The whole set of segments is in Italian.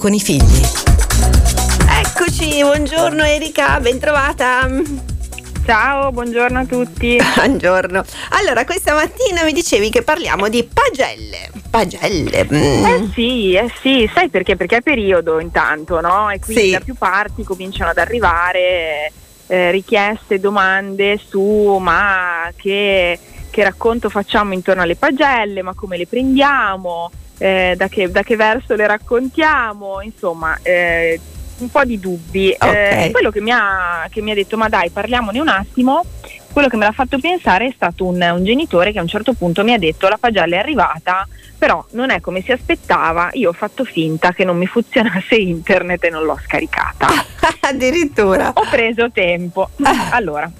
con i figli. Eccoci, buongiorno Erika, bentrovata. Ciao, buongiorno a tutti. Buongiorno. Allora, questa mattina mi dicevi che parliamo di pagelle. Pagelle. Mm. Eh sì, eh sì, sai perché? Perché è periodo intanto, no? E quindi sì. da più parti cominciano ad arrivare eh, richieste, domande su ma che, che racconto facciamo intorno alle pagelle, ma come le prendiamo eh, da, che, da, che, verso le raccontiamo, insomma eh, un po' di dubbi. Okay. Eh, quello che mi, ha, che mi, ha, detto ma dai parliamone un attimo, quello che me l'ha fatto pensare è stato un, un genitore che a un certo punto mi ha detto la pagella è arrivata, però non è come si aspettava, io ho fatto finta che non mi funzionasse internet e non l'ho scaricata. Addirittura. Ho preso tempo. Allora,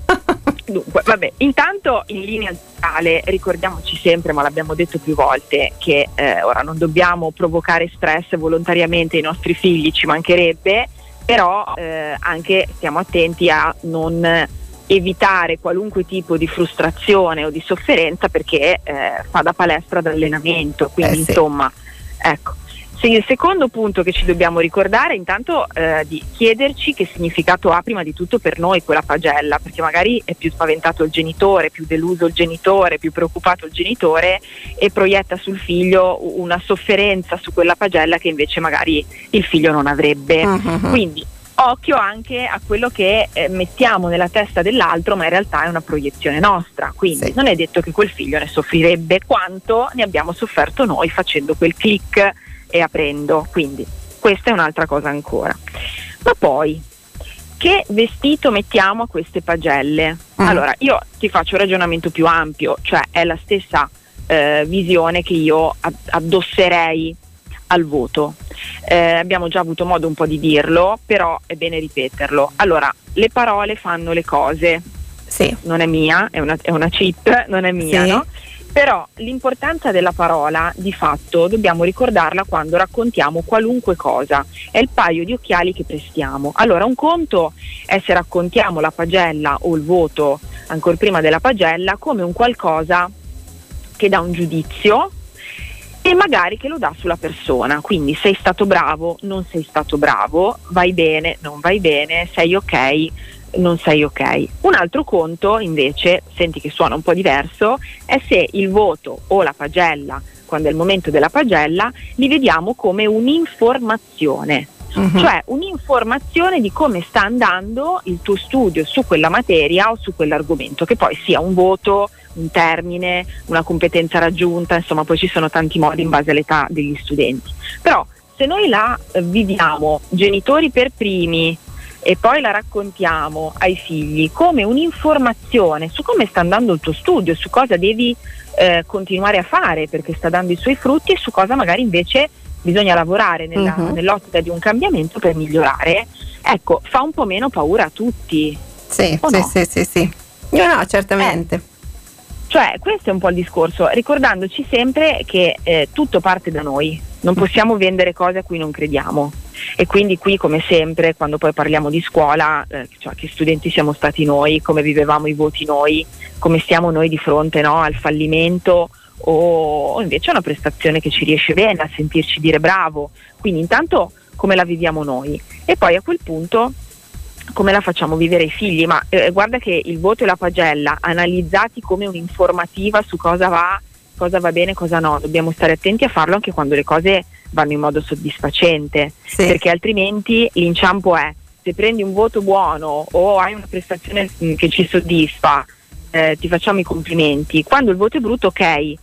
Dunque, vabbè, intanto in linea generale ricordiamoci sempre, ma l'abbiamo detto più volte, che eh, ora non dobbiamo provocare stress volontariamente ai nostri figli, ci mancherebbe, però eh, anche stiamo attenti a non evitare qualunque tipo di frustrazione o di sofferenza perché eh, fa da palestra d'allenamento, quindi eh sì. insomma, ecco. Sì, il secondo punto che ci dobbiamo ricordare è intanto eh, di chiederci che significato ha prima di tutto per noi quella pagella, perché magari è più spaventato il genitore, più deluso il genitore, più preoccupato il genitore e proietta sul figlio una sofferenza su quella pagella che invece magari il figlio non avrebbe. Uh-huh. Quindi occhio anche a quello che eh, mettiamo nella testa dell'altro, ma in realtà è una proiezione nostra. Quindi sì. non è detto che quel figlio ne soffrirebbe quanto ne abbiamo sofferto noi facendo quel click e aprendo. Quindi questa è un'altra cosa ancora. Ma poi, che vestito mettiamo a queste pagelle? Mm. Allora, io ti faccio un ragionamento più ampio, cioè è la stessa eh, visione che io addosserei al voto. Eh, abbiamo già avuto modo un po' di dirlo, però è bene ripeterlo. Allora, le parole fanno le cose. Sì. Non è mia, è una, è una cheat, non è mia, sì. no? Però l'importanza della parola, di fatto, dobbiamo ricordarla quando raccontiamo qualunque cosa. È il paio di occhiali che prestiamo. Allora, un conto è se raccontiamo la pagella o il voto ancora prima della pagella come un qualcosa che dà un giudizio e magari che lo dà sulla persona. Quindi sei stato bravo, non sei stato bravo, vai bene, non vai bene, sei ok, non sei ok. Un altro conto invece, senti che suona un po' diverso, è se il voto o la pagella, quando è il momento della pagella, li vediamo come un'informazione. Uh-huh. Cioè un'informazione di come sta andando il tuo studio su quella materia o su quell'argomento, che poi sia un voto, un termine, una competenza raggiunta, insomma poi ci sono tanti modi in base all'età degli studenti. Però se noi la eh, viviamo genitori per primi, e poi la raccontiamo ai figli come un'informazione su come sta andando il tuo studio, su cosa devi eh, continuare a fare perché sta dando i suoi frutti e su cosa magari invece bisogna lavorare nella, uh-huh. nell'ottica di un cambiamento per migliorare, ecco, fa un po' meno paura a tutti. Sì, sì, no? sì, sì, sì. No, no, certamente. Eh. Cioè, questo è un po' il discorso, ricordandoci sempre che eh, tutto parte da noi, non possiamo vendere cose a cui non crediamo e quindi qui come sempre quando poi parliamo di scuola, eh, cioè che studenti siamo stati noi, come vivevamo i voti noi, come stiamo noi di fronte no, al fallimento o, o invece a una prestazione che ci riesce bene, a sentirci dire bravo, quindi intanto come la viviamo noi? E poi a quel punto come la facciamo vivere ai figli, ma eh, guarda che il voto e la pagella analizzati come un'informativa su cosa va, cosa va bene, cosa no, dobbiamo stare attenti a farlo anche quando le cose vanno in modo soddisfacente, sì. perché altrimenti l'inciampo è se prendi un voto buono o hai una prestazione mm, che ci soddisfa, eh, ti facciamo i complimenti. Quando il voto è brutto, ok, eh,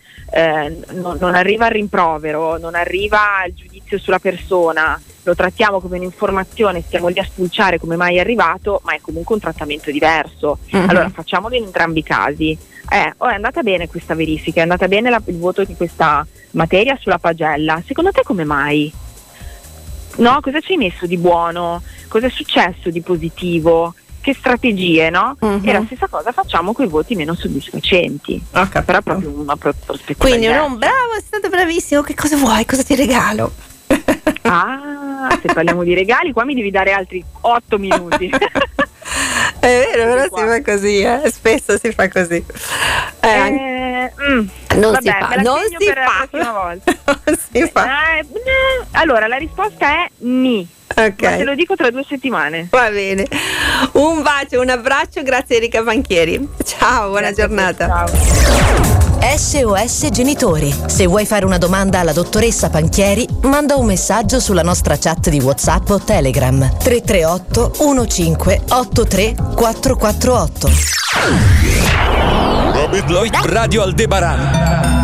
non, non, arriva il rimprovero, non arriva il giudizio sulla persona, lo trattiamo come un'informazione, stiamo lì a spulciare come mai è arrivato, ma è comunque un trattamento diverso. Uh-huh. Allora facciamolo in entrambi i casi. Eh, oh, è andata bene questa verifica, è andata bene la, il voto di questa materia sulla pagella. Secondo te come mai? No? Cosa ci hai messo di buono? Cosa è successo di positivo? Che strategie, no? Uh-huh. E la stessa cosa facciamo con i voti meno soddisfacenti. Okay. Però proprio una prospettiva. Quindi un bravo, è stato bravissimo, che cosa vuoi? Cosa ti regalo? ah, se parliamo di regali, qua mi devi dare altri 8 minuti. È vero, però si fa così, eh? spesso si fa così. Eh, eh, mm, Non Vabbè, si fa, non si fa. non si fa. Allora, la risposta è ni. Ma te lo Ok. dico tra due settimane. Va bene. Un bacio, un abbraccio, grazie Erika Banchieri. Ciao, buona Grazie a te, giornata. Ciao. SOS Genitori. Se vuoi fare una domanda alla dottoressa Panchieri, manda un messaggio sulla nostra chat di WhatsApp o Telegram 338 15 83 448. Robert Lloyd Radio Aldebaran